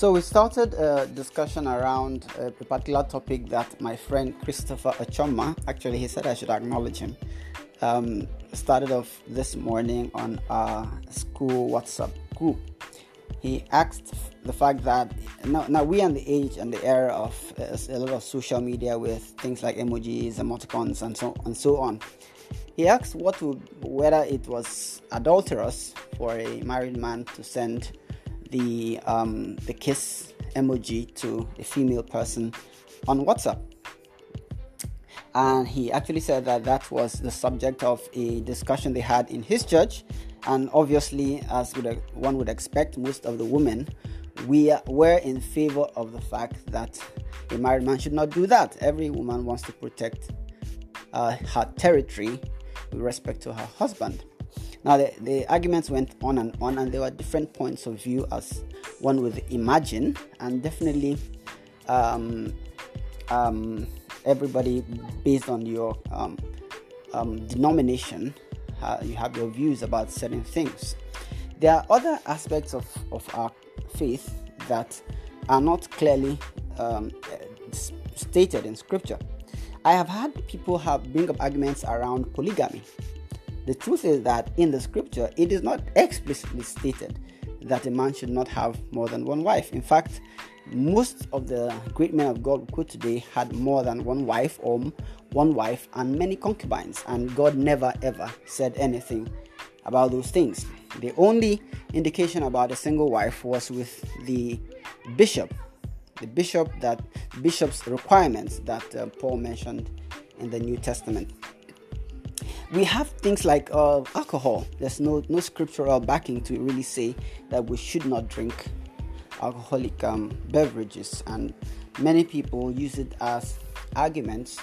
So we started a discussion around a particular topic that my friend Christopher Achoma, actually he said I should acknowledge him, um, started off this morning on our school WhatsApp group. He asked the fact that now, now we are in the age and the era of uh, a lot of social media with things like emojis, emoticons, and so and so on. He asked what would whether it was adulterous for a married man to send the um, the kiss emoji to a female person on WhatsApp. And he actually said that that was the subject of a discussion they had in his church. And obviously, as one would expect, most of the women we were in favor of the fact that a married man should not do that. Every woman wants to protect uh, her territory with respect to her husband. Now, the, the arguments went on and on, and there were different points of view as one would imagine, and definitely um, um, everybody, based on your um, um denomination, uh, you have your views about certain things. There are other aspects of, of our faith that are not clearly um, stated in scripture. I have had people have bring up arguments around polygamy the truth is that in the scripture, it is not explicitly stated that a man should not have more than one wife. In fact, most of the great men of God quote today had more than one wife or one wife and many concubines, and God never ever said anything about those things. The only indication about a single wife was with the bishop, the bishop that bishop's requirements that uh, Paul mentioned in the New Testament we have things like uh, alcohol. There's no no scriptural backing to really say that we should not drink alcoholic um, beverages, and many people use it as arguments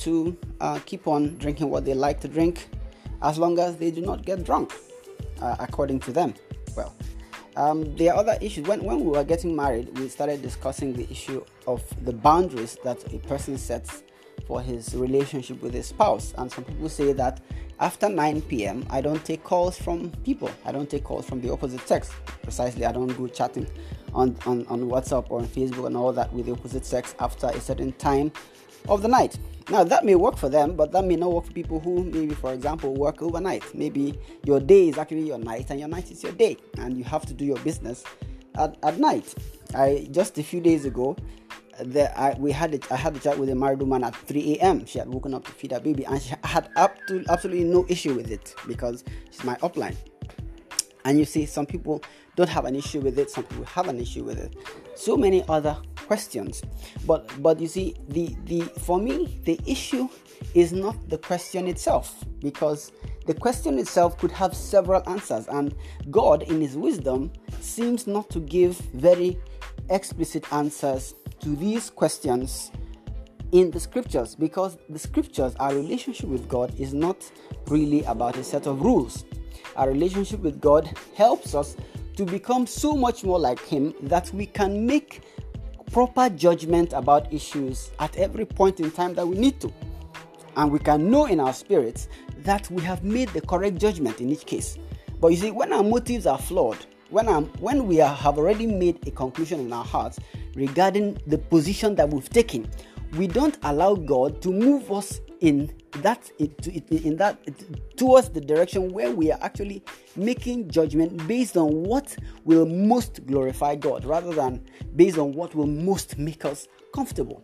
to uh, keep on drinking what they like to drink, as long as they do not get drunk, uh, according to them. Well. Um, there are other issues. When, when we were getting married, we started discussing the issue of the boundaries that a person sets for his relationship with his spouse. And some people say that after 9 p.m., I don't take calls from people. I don't take calls from the opposite sex. Precisely, I don't go chatting on, on, on WhatsApp or on Facebook and all that with the opposite sex after a certain time of the night. Now, that may work for them, but that may not work for people who, maybe, for example, work overnight. Maybe your day is actually your night and your night is your day, and you have to do your business at, at night. I just a few days ago, the, I, we had it, I had a chat with a married woman at 3 a.m. She had woken up to feed her baby, and she had up to, absolutely no issue with it because she's my upline. And you see, some people don't have an issue with it, some people have an issue with it. So many other questions. But but you see, the the for me, the issue is not the question itself, because the question itself could have several answers, and God, in His wisdom, seems not to give very explicit answers to these questions in the scriptures because the scriptures, our relationship with God, is not really about a set of rules. Our relationship with God helps us to become so much more like Him that we can make proper judgment about issues at every point in time that we need to. And we can know in our spirits that we have made the correct judgment in each case. But you see, when our motives are flawed, when, I'm, when we are, have already made a conclusion in our hearts regarding the position that we've taken, we don't allow God to move us in that in that towards the direction where we are actually making judgment based on what will most glorify God rather than based on what will most make us comfortable.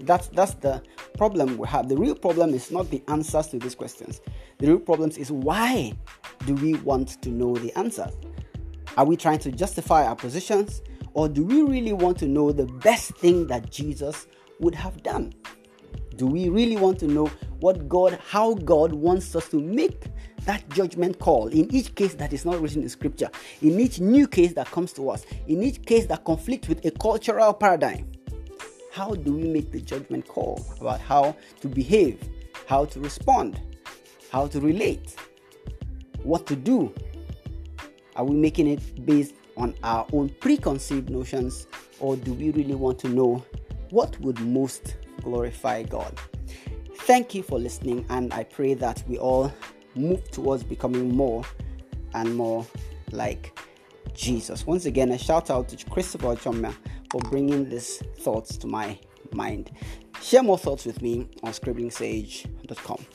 That's that's the problem we have. The real problem is not the answers to these questions. The real problem is why do we want to know the answers? Are we trying to justify our positions? Or do we really want to know the best thing that Jesus would have done? Do we really want to know what God, how God wants us to make that judgment call in each case that is not written in scripture, in each new case that comes to us, in each case that conflicts with a cultural paradigm? How do we make the judgment call about how to behave, how to respond, how to relate, what to do are we making it based on our own preconceived notions, or do we really want to know what would most glorify God? Thank you for listening, and I pray that we all move towards becoming more and more like Jesus. Once again, a shout out to Christopher Chomia for bringing these thoughts to my mind. Share more thoughts with me on scribblingsage.com.